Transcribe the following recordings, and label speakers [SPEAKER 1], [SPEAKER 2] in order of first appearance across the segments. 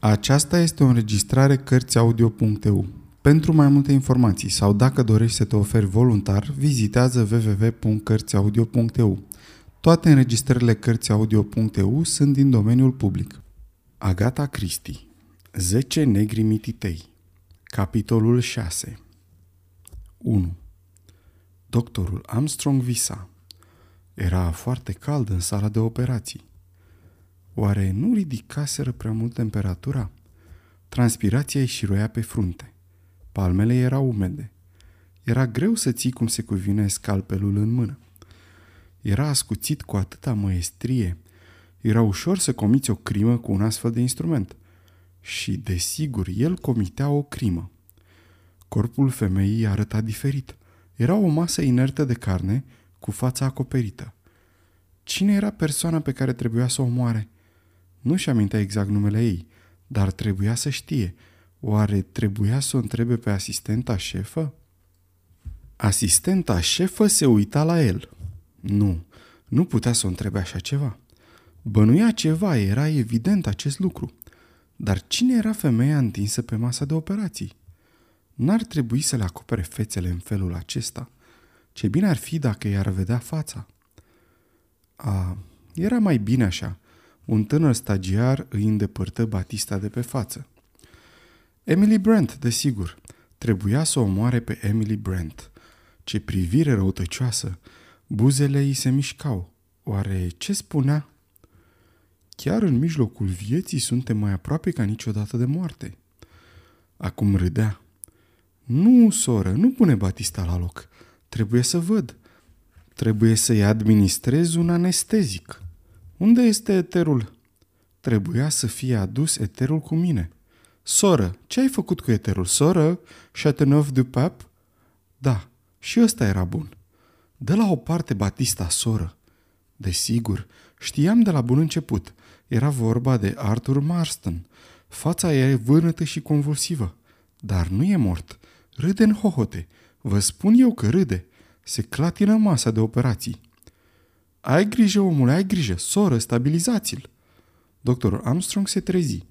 [SPEAKER 1] Aceasta este o înregistrare Cărțiaudio.eu. Pentru mai multe informații sau dacă dorești să te oferi voluntar, vizitează www.cărțiaudio.eu. Toate înregistrările Cărțiaudio.eu sunt din domeniul public. Agata Cristi 10 negri mititei Capitolul 6 1. Doctorul Armstrong visa. Era foarte cald în sala de operații. Oare nu ridicaseră prea mult temperatura? Transpirația îi șiroia pe frunte. Palmele erau umede. Era greu să ții cum se cuvine scalpelul în mână. Era ascuțit cu atâta măestrie. Era ușor să comiți o crimă cu un astfel de instrument. Și, desigur, el comitea o crimă. Corpul femeii arăta diferit. Era o masă inertă de carne, cu fața acoperită. Cine era persoana pe care trebuia să o moare? Nu-și amintea exact numele ei, dar trebuia să știe. Oare trebuia să o întrebe pe asistenta șefă? Asistenta șefă se uita la el. Nu, nu putea să o întrebe așa ceva. Bănuia ceva, era evident acest lucru. Dar cine era femeia întinsă pe masa de operații? N-ar trebui să le acopere fețele în felul acesta. Ce bine ar fi dacă i-ar vedea fața. A, era mai bine așa, un tânăr stagiar îi îndepărtă Batista de pe față. Emily Brent, desigur. Trebuia să o omoare pe Emily Brent. Ce privire răutăcioasă! Buzele îi se mișcau. Oare ce spunea? Chiar în mijlocul vieții suntem mai aproape ca niciodată de moarte. Acum râdea. Nu, soră, nu pune Batista la loc. Trebuie să văd. Trebuie să-i administrez un anestezic. Unde este eterul? Trebuia să fie adus eterul cu mine. Soră, ce ai făcut cu eterul? Soră, Chateauneuf du Pape? Da, și ăsta era bun. De la o parte Batista, soră. Desigur, știam de la bun început. Era vorba de Arthur Marston. Fața e vânătă și convulsivă. Dar nu e mort. Râde în hohote. Vă spun eu că râde. Se clatină masa de operații. Ai grijă, omule, ai grijă, soră, stabilizați-l. Doctorul Armstrong se trezi.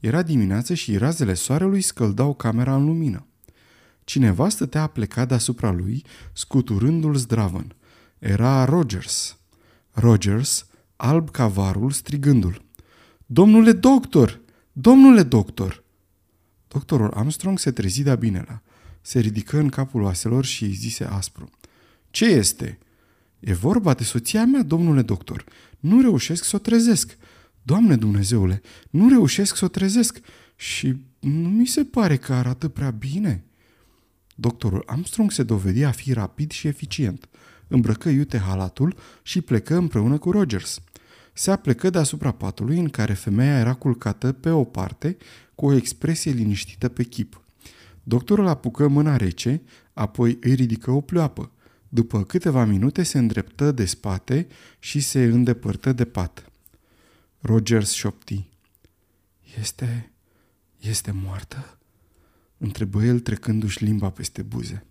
[SPEAKER 1] Era dimineață și razele soarelui scăldau camera în lumină. Cineva stătea plecat deasupra lui, scuturându-l zdravăn. Era Rogers. Rogers, alb ca varul, strigându-l. Domnule doctor! Domnule doctor! Doctorul Armstrong se trezi de-a binelea. Se ridică în capul oaselor și îi zise aspru. Ce este?" E vorba de soția mea, domnule doctor. Nu reușesc să o trezesc. Doamne Dumnezeule, nu reușesc să o trezesc și nu mi se pare că arată prea bine. Doctorul Armstrong se dovedi a fi rapid și eficient. Îmbrăcă iute halatul și plecă împreună cu Rogers. Se aplecă deasupra patului în care femeia era culcată pe o parte cu o expresie liniștită pe chip. Doctorul apucă mâna rece, apoi îi ridică o pleoapă. După câteva minute se îndreptă de spate și se îndepărtă de pat. Rogers șopti. Este... este moartă? Întrebă el trecându-și limba peste buze.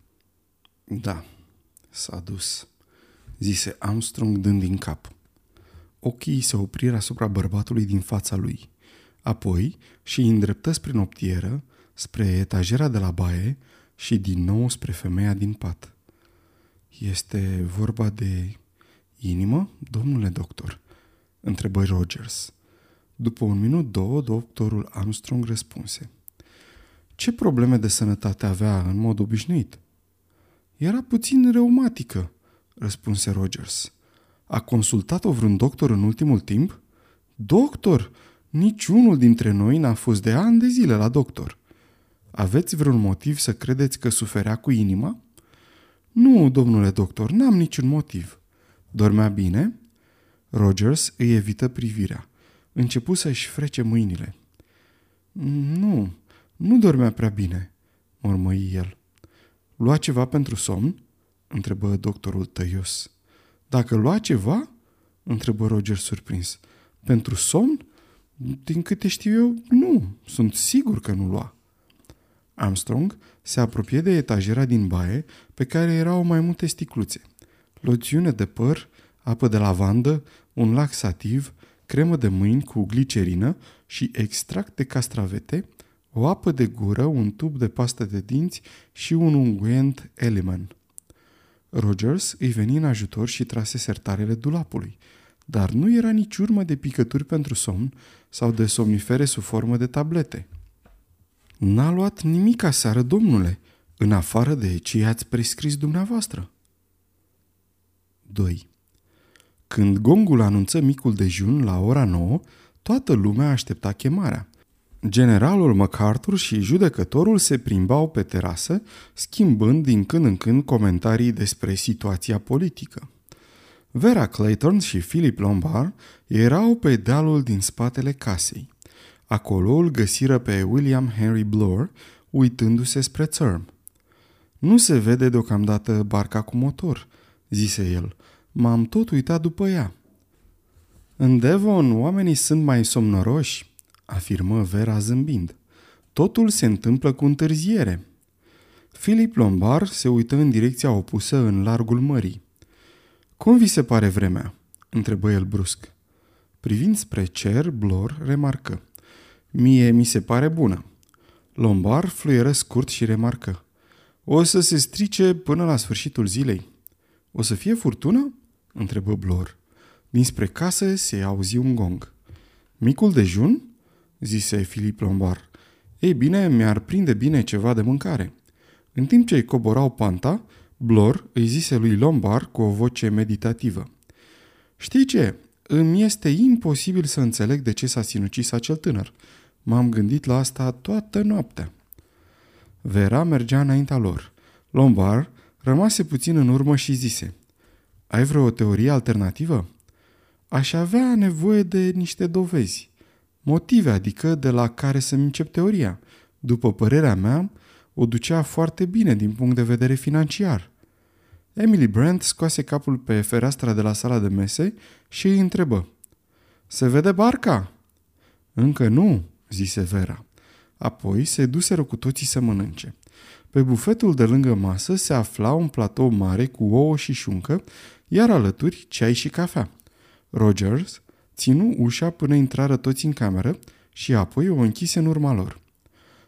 [SPEAKER 1] Da, s-a dus, zise Armstrong dând din cap. Ochii se opriră asupra bărbatului din fața lui. Apoi și îndreptă spre noptieră, spre etajera de la baie și din nou spre femeia din pat. Este vorba de inimă, domnule doctor? Întrebă Rogers. După un minut, două, doctorul Armstrong răspunse. Ce probleme de sănătate avea în mod obișnuit? Era puțin reumatică, răspunse Rogers. A consultat-o vreun doctor în ultimul timp? Doctor! Niciunul dintre noi n-a fost de ani de zile la doctor. Aveți vreun motiv să credeți că suferea cu inima? Nu, domnule doctor, n-am niciun motiv. Dormea bine? Rogers îi evită privirea. Începu să-și frece mâinile. Nu, nu dormea prea bine, mormăi el. Lua ceva pentru somn? întrebă doctorul tăios. Dacă lua ceva? întrebă Roger surprins. Pentru somn? Din câte știu eu, nu. Sunt sigur că nu lua. Armstrong se apropie de etajera din baie, pe care erau mai multe sticluțe. Loțiune de păr, apă de lavandă, un laxativ, cremă de mâini cu glicerină și extract de castravete, o apă de gură, un tub de pastă de dinți și un unguent Eliman. Rogers îi veni în ajutor și trase sertarele dulapului, dar nu era nici urmă de picături pentru somn sau de somnifere sub formă de tablete. N-a luat nimic aseară, domnule, în afară de ce ați prescris dumneavoastră. 2. Când gongul anunță micul dejun la ora 9, toată lumea aștepta chemarea. Generalul MacArthur și judecătorul se plimbau pe terasă, schimbând din când în când comentarii despre situația politică. Vera Clayton și Philip Lombard erau pe dealul din spatele casei. Acolo îl găsiră pe William Henry Bloor, uitându-se spre țărm. Nu se vede deocamdată barca cu motor, zise el. M-am tot uitat după ea. În Devon oamenii sunt mai somnoroși, afirmă Vera zâmbind. Totul se întâmplă cu întârziere. Philip Lombard se uită în direcția opusă în largul mării. Cum vi se pare vremea?" întrebă el brusc. Privind spre cer, Blor remarcă. Mie mi se pare bună. Lombard fluieră scurt și remarcă. O să se strice până la sfârșitul zilei. O să fie furtună? întrebă Blor. Dinspre casă se auzi un gong. Micul dejun? zise Filip Lombard. Ei bine, mi-ar prinde bine ceva de mâncare. În timp ce îi coborau panta, Blor îi zise lui Lombard cu o voce meditativă. Știi ce? Îmi este imposibil să înțeleg de ce s-a sinucis acel tânăr. M-am gândit la asta toată noaptea. Vera mergea înaintea lor. Lombard rămase puțin în urmă și zise Ai vreo teorie alternativă? Aș avea nevoie de niște dovezi. Motive, adică de la care să-mi încep teoria. După părerea mea, o ducea foarte bine din punct de vedere financiar. Emily Brent scoase capul pe fereastra de la sala de mese și îi întrebă. Se vede barca?" Încă nu," zise Vera. Apoi se duseră cu toții să mănânce. Pe bufetul de lângă masă se afla un platou mare cu ouă și șuncă, iar alături ceai și cafea. Rogers ținu ușa până intrară toți în cameră și apoi o închise în urma lor.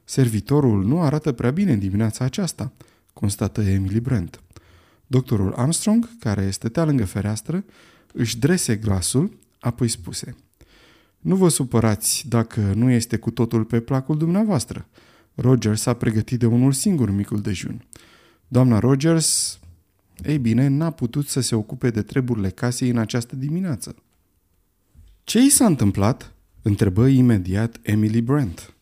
[SPEAKER 1] Servitorul nu arată prea bine în dimineața aceasta, constată Emily Brent. Doctorul Armstrong, care stătea lângă fereastră, își drese glasul, apoi spuse Nu vă supărați dacă nu este cu totul pe placul dumneavoastră. Rogers s-a pregătit de unul singur micul dejun. Doamna Rogers, ei bine, n-a putut să se ocupe de treburile casei în această dimineață. Ce i s-a întâmplat?" întrebă imediat Emily Brent.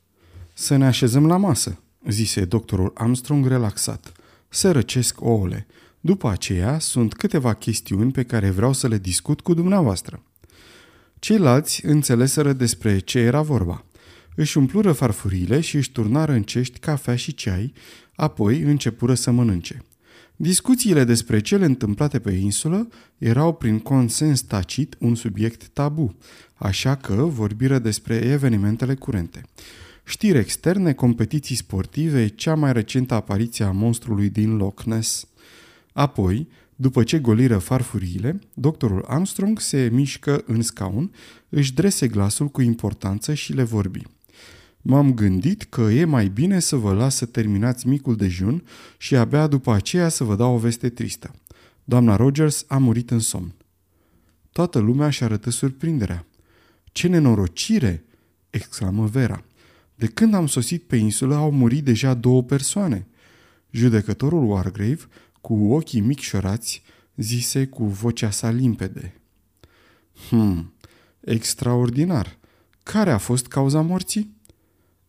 [SPEAKER 1] Să ne așezăm la masă," zise doctorul Armstrong relaxat. Se răcesc ouăle. După aceea, sunt câteva chestiuni pe care vreau să le discut cu dumneavoastră. Ceilalți înțeleseră despre ce era vorba. Își umplură farfurile și își turnară în cești cafea și ceai, apoi începură să mănânce. Discuțiile despre cele întâmplate pe insulă erau prin consens tacit un subiect tabu, așa că vorbiră despre evenimentele curente. Știri externe, competiții sportive, cea mai recentă apariție a monstrului din Loch Ness – Apoi, după ce goliră farfuriile, doctorul Armstrong se mișcă în scaun, își drese glasul cu importanță și le vorbi. M-am gândit că e mai bine să vă las să terminați micul dejun și abia după aceea să vă dau o veste tristă. Doamna Rogers a murit în somn. Toată lumea și arătă surprinderea. Ce nenorocire!" exclamă Vera. De când am sosit pe insulă au murit deja două persoane. Judecătorul Wargrave cu ochii micșorați, zise cu vocea sa limpede. Hmm, extraordinar. Care a fost cauza morții?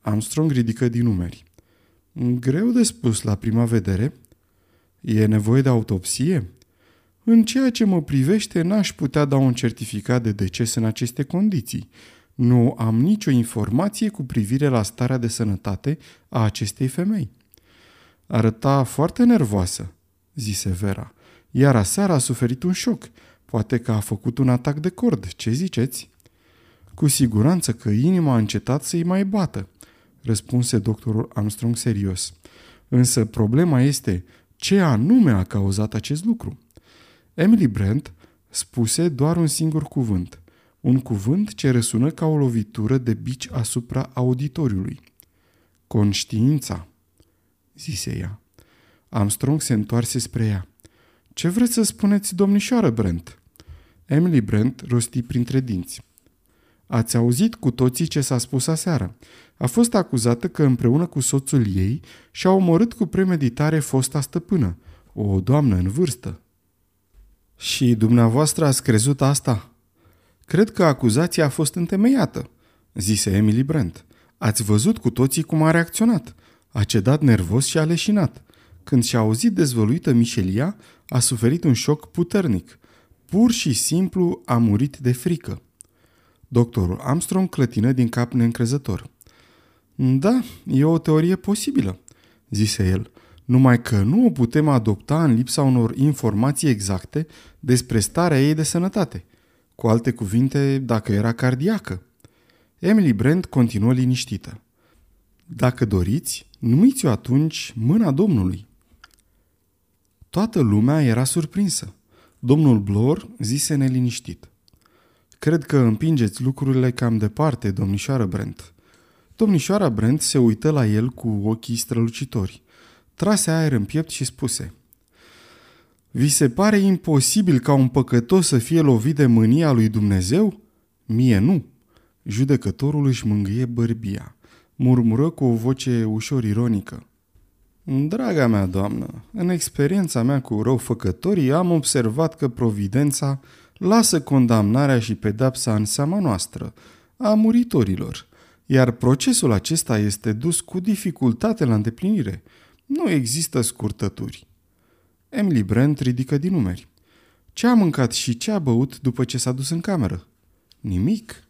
[SPEAKER 1] Armstrong ridică din numeri. Greu de spus la prima vedere. E nevoie de autopsie? În ceea ce mă privește, n-aș putea da un certificat de deces în aceste condiții. Nu am nicio informație cu privire la starea de sănătate a acestei femei. Arăta foarte nervoasă zise Vera. Iar aseară a suferit un șoc. Poate că a făcut un atac de cord. Ce ziceți? Cu siguranță că inima a încetat să-i mai bată, răspunse doctorul Armstrong serios. Însă problema este ce anume a cauzat acest lucru. Emily Brent spuse doar un singur cuvânt. Un cuvânt ce răsună ca o lovitură de bici asupra auditoriului. Conștiința, zise ea. Armstrong se întoarse spre ea. Ce vreți să spuneți, domnișoară Brent?" Emily Brent rosti printre dinți. Ați auzit cu toții ce s-a spus aseară. A fost acuzată că împreună cu soțul ei și-a omorât cu premeditare fosta stăpână, o doamnă în vârstă. Și dumneavoastră ați crezut asta? Cred că acuzația a fost întemeiată, zise Emily Brent. Ați văzut cu toții cum a reacționat. A cedat nervos și a leșinat. Când și-a auzit dezvăluită Michelia, a suferit un șoc puternic. Pur și simplu a murit de frică. Doctorul Armstrong clătină din cap neîncrezător. Da, e o teorie posibilă, zise el, numai că nu o putem adopta în lipsa unor informații exacte despre starea ei de sănătate. Cu alte cuvinte, dacă era cardiacă. Emily Brent continuă liniștită. Dacă doriți, numiți-o atunci mâna Domnului. Toată lumea era surprinsă. Domnul Blor zise neliniștit. Cred că împingeți lucrurile cam departe, domnișoară Brent. Domnișoara Brent se uită la el cu ochii strălucitori. Trase aer în piept și spuse Vi se pare imposibil ca un păcătos să fie lovit de mânia lui Dumnezeu? Mie nu. Judecătorul își mângâie bărbia. Murmură cu o voce ușor ironică. Draga mea doamnă, în experiența mea cu răufăcătorii am observat că providența lasă condamnarea și pedapsa în seama noastră, a muritorilor, iar procesul acesta este dus cu dificultate la îndeplinire. Nu există scurtături. Emily Brent ridică din numeri. Ce a mâncat și ce a băut după ce s-a dus în cameră? Nimic.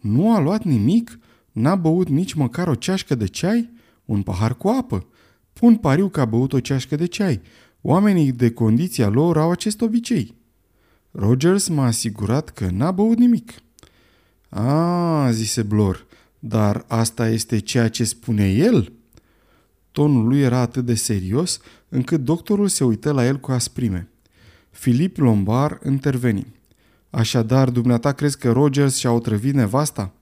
[SPEAKER 1] Nu a luat nimic? N-a băut nici măcar o ceașcă de ceai? Un pahar cu apă? Pun pariu că a băut o ceașcă de ceai. Oamenii de condiția lor au acest obicei. Rogers m-a asigurat că n-a băut nimic. A, zise Blor, dar asta este ceea ce spune el? Tonul lui era atât de serios încât doctorul se uită la el cu asprime. Filip Lombar interveni. Așadar, dumneata crezi că Rogers și-a otrăvit nevasta?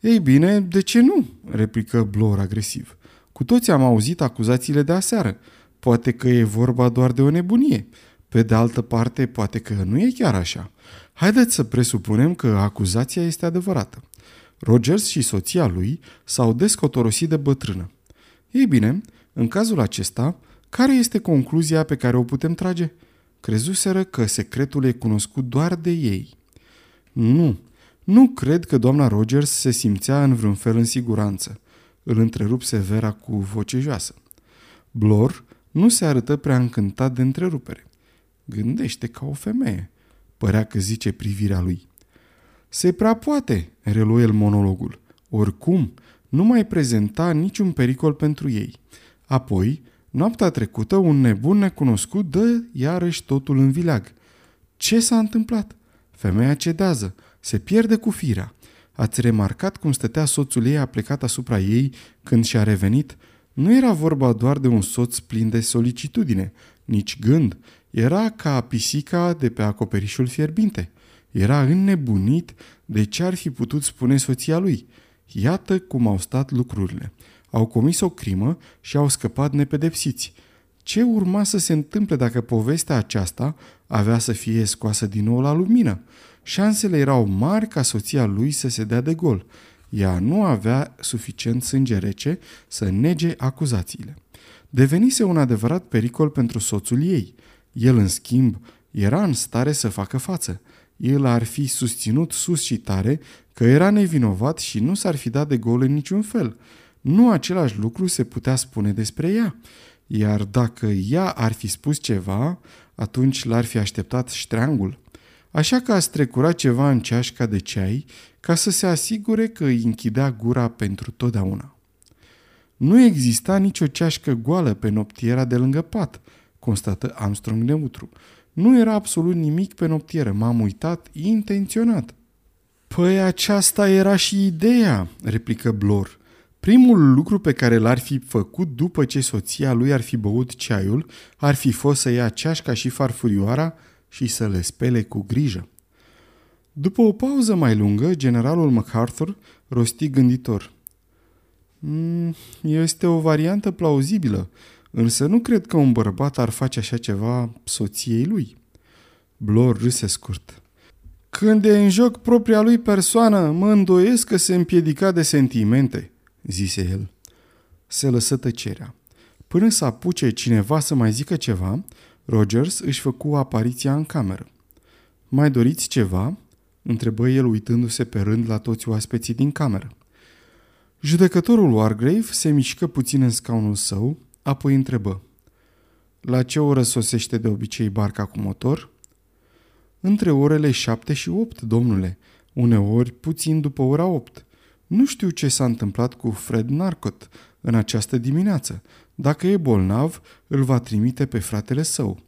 [SPEAKER 1] Ei bine, de ce nu? replică Blor agresiv. Cu toți am auzit acuzațiile de aseară. Poate că e vorba doar de o nebunie. Pe de altă parte, poate că nu e chiar așa. Haideți să presupunem că acuzația este adevărată. Rogers și soția lui s-au descotorosit de bătrână. Ei bine, în cazul acesta, care este concluzia pe care o putem trage? Crezuseră că secretul e cunoscut doar de ei. Nu, nu cred că doamna Rogers se simțea în vreun fel în siguranță. Îl întrerupse Vera cu voce joasă. Blor nu se arătă prea încântat de întrerupere. Gândește ca o femeie, părea că zice privirea lui. Se prea poate, reluă el monologul. Oricum, nu mai prezenta niciun pericol pentru ei. Apoi, noaptea trecută, un nebun necunoscut dă iarăși totul în vileag. Ce s-a întâmplat? Femeia cedează, se pierde cu firea. Ați remarcat cum stătea soțul ei aplecat asupra ei când și-a revenit? Nu era vorba doar de un soț plin de solicitudine, nici gând. Era ca pisica de pe acoperișul fierbinte. Era înnebunit de ce ar fi putut spune soția lui. Iată cum au stat lucrurile. Au comis o crimă și au scăpat nepedepsiți. Ce urma să se întâmple dacă povestea aceasta avea să fie scoasă din nou la lumină? Șansele erau mari ca soția lui să se dea de gol. Ea nu avea suficient sânge rece să nege acuzațiile. Devenise un adevărat pericol pentru soțul ei. El, în schimb, era în stare să facă față. El ar fi susținut sus și tare că era nevinovat și nu s-ar fi dat de gol în niciun fel. Nu același lucru se putea spune despre ea. Iar dacă ea ar fi spus ceva, atunci l-ar fi așteptat ștreangul. Așa că a strecurat ceva în ceașca de ceai ca să se asigure că îi închidea gura pentru totdeauna. Nu exista nicio ceașcă goală pe noptiera de lângă pat, constată Armstrong neutru. Nu era absolut nimic pe noptieră, m-am uitat intenționat. Păi aceasta era și ideea, replică Blor. Primul lucru pe care l-ar fi făcut după ce soția lui ar fi băut ceaiul ar fi fost să ia ceașca și farfurioara și să le spele cu grijă. După o pauză mai lungă, generalul MacArthur rosti gânditor. Mm, este o variantă plauzibilă, însă nu cred că un bărbat ar face așa ceva soției lui. Blor râse scurt. Când e în joc propria lui persoană, mă îndoiesc că se împiedica de sentimente, zise el. Se lăsă tăcerea. Până să apuce cineva să mai zică ceva, Rogers își făcu apariția în cameră. Mai doriți ceva?" întrebă el uitându-se pe rând la toți oaspeții din cameră. Judecătorul Wargrave se mișcă puțin în scaunul său, apoi întrebă. La ce oră sosește de obicei barca cu motor? Între orele șapte și opt, domnule, uneori puțin după ora opt. Nu știu ce s-a întâmplat cu Fred Narcot în această dimineață. Dacă e bolnav, îl va trimite pe fratele său.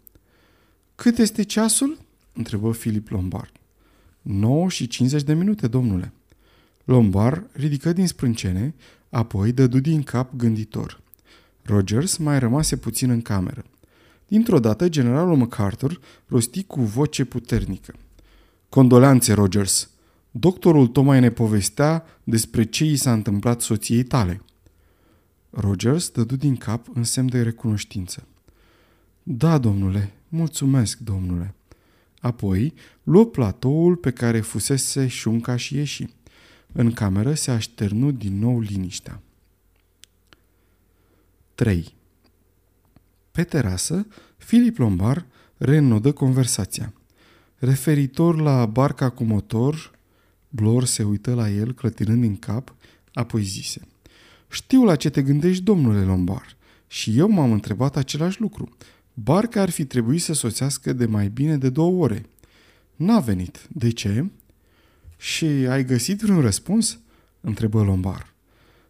[SPEAKER 1] Cât este ceasul? întrebă Filip Lombard. 9 și 50 de minute, domnule. Lombard ridică din sprâncene, apoi dădu din cap gânditor. Rogers mai rămase puțin în cameră. Dintr-o dată, generalul MacArthur rosti cu voce puternică. Condoleanțe, Rogers! Doctorul tocmai ne povestea despre ce i s-a întâmplat soției tale. Rogers dădu din cap în semn de recunoștință. Da, domnule, mulțumesc, domnule. Apoi luă platoul pe care fusese șunca și ieși. În cameră se așternu din nou liniștea. 3. Pe terasă, Filip Lombar reînnodă conversația. Referitor la barca cu motor, Blor se uită la el, clătinând în cap, apoi zise. Știu la ce te gândești, domnule Lombar. Și eu m-am întrebat același lucru. Barca ar fi trebuit să soțească de mai bine de două ore. N-a venit. De ce? Și ai găsit vreun răspuns? întrebă Lombar.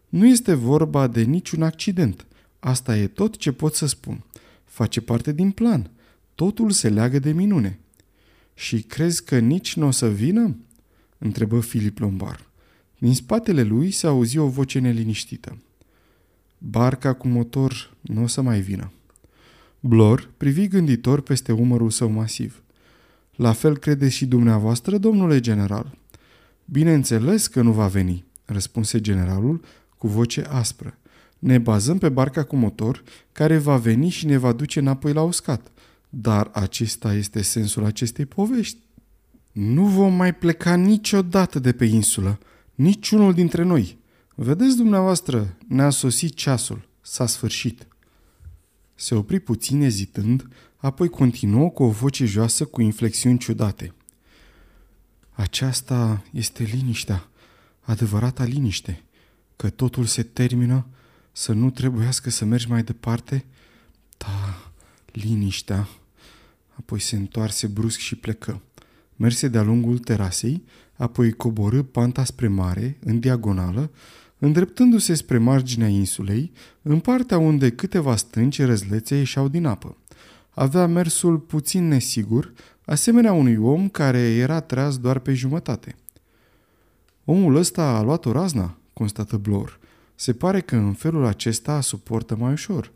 [SPEAKER 1] Nu este vorba de niciun accident. Asta e tot ce pot să spun. Face parte din plan. Totul se leagă de minune. Și crezi că nici nu o să vină? Întrebă Filip Lombar. Din spatele lui se auzi o voce neliniștită. Barca cu motor nu o să mai vină. Blor privi gânditor peste umărul său masiv. La fel credeți și dumneavoastră, domnule general? Bineînțeles că nu va veni, răspunse generalul cu voce aspră. Ne bazăm pe barca cu motor care va veni și ne va duce înapoi la uscat. Dar acesta este sensul acestei povești. Nu vom mai pleca niciodată de pe insulă, niciunul dintre noi. Vedeți dumneavoastră, ne-a sosit ceasul, s-a sfârșit. Se opri puțin ezitând, apoi continuă cu o voce joasă cu inflexiuni ciudate. Aceasta este liniștea, adevărata liniște, că totul se termină, să nu trebuiască să mergi mai departe. Da, liniștea. Apoi se întoarse brusc și plecă. Merse de-a lungul terasei, apoi coborâ panta spre mare, în diagonală, îndreptându-se spre marginea insulei, în partea unde câteva stânci răzlețe ieșeau din apă. Avea mersul puțin nesigur, asemenea unui om care era tras doar pe jumătate. Omul ăsta a luat o razna, constată Blor. Se pare că în felul acesta suportă mai ușor.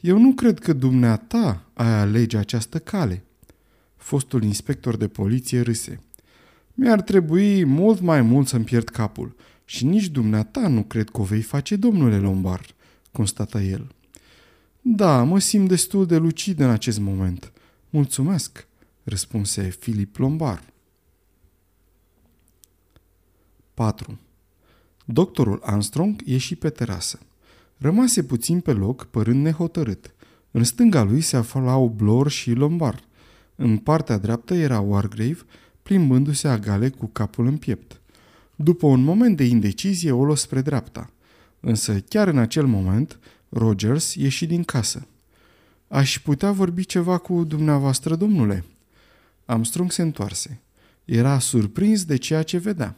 [SPEAKER 1] Eu nu cred că dumneata ai alege această cale. Fostul inspector de poliție râse. Mi-ar trebui mult mai mult să-mi pierd capul și nici dumneata nu cred că o vei face, domnule Lombard, constată el. Da, mă simt destul de lucid în acest moment. Mulțumesc, răspunse Filip Lombard. 4. Doctorul Armstrong ieși pe terasă. Rămase puțin pe loc, părând nehotărât. În stânga lui se aflau Blor și Lombard. În partea dreaptă era Wargrave, plimbându-se agale cu capul în piept. După un moment de indecizie, o luă spre dreapta. Însă, chiar în acel moment, Rogers ieși din casă. Aș putea vorbi ceva cu dumneavoastră, domnule?" Armstrong se întoarse. Era surprins de ceea ce vedea.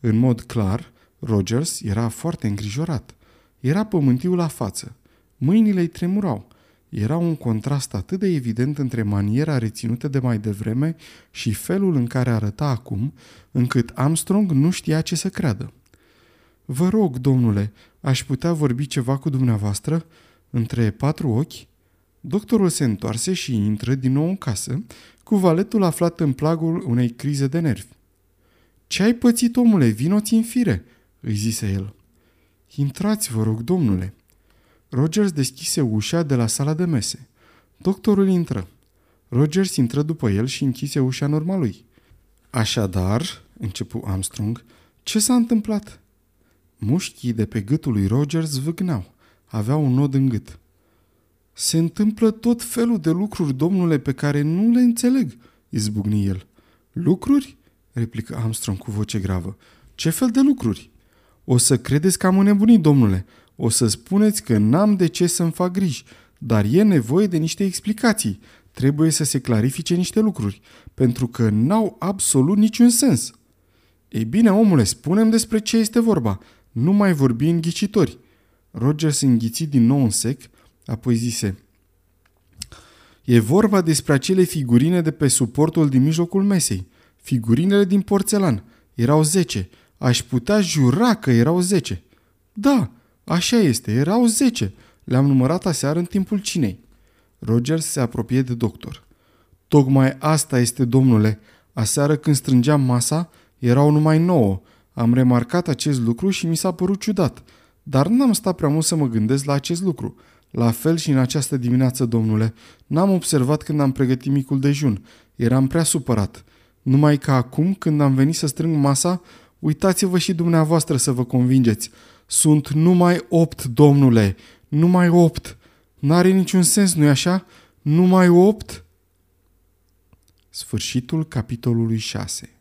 [SPEAKER 1] În mod clar, Rogers era foarte îngrijorat. Era pământiu la față. Mâinile îi tremurau. Era un contrast atât de evident între maniera reținută de mai devreme și felul în care arăta acum, încât Armstrong nu știa ce să creadă. Vă rog, domnule, aș putea vorbi ceva cu dumneavoastră? Între patru ochi? Doctorul se întoarse și intră din nou în casă, cu valetul aflat în plagul unei crize de nervi. Ce ai pățit, omule? Vinoți în fire!" îi zise el. Intrați, vă rog, domnule." Rogers deschise ușa de la sala de mese. Doctorul intră. Rogers intră după el și închise ușa în urma lui. Așadar, începu Armstrong, ce s-a întâmplat? Mușchii de pe gâtul lui Rogers zvâgneau. Avea un nod în gât. Se întâmplă tot felul de lucruri, domnule, pe care nu le înțeleg, izbucni el. Lucruri? replică Armstrong cu voce gravă. Ce fel de lucruri? O să credeți că am înnebunit, domnule. O să spuneți că n-am de ce să-mi fac griji, dar e nevoie de niște explicații. Trebuie să se clarifice niște lucruri, pentru că n-au absolut niciun sens. Ei bine, omule, spunem despre ce este vorba. Nu mai vorbi în ghicitori. Roger se înghiți din nou în sec, apoi zise E vorba despre acele figurine de pe suportul din mijlocul mesei. Figurinele din porțelan. Erau zece. Aș putea jura că erau zece. Da, așa este, erau zece. Le-am numărat aseară în timpul cinei. Roger se apropie de doctor. Tocmai asta este, domnule. Aseară când strângeam masa, erau numai nouă. Am remarcat acest lucru și mi s-a părut ciudat. Dar n-am stat prea mult să mă gândesc la acest lucru. La fel și în această dimineață, domnule. N-am observat când am pregătit micul dejun. Eram prea supărat. Numai că acum, când am venit să strâng masa, uitați-vă și dumneavoastră să vă convingeți. Sunt numai opt, domnule. Numai opt. N-are niciun sens, nu-i așa? Numai opt? Sfârșitul capitolului 6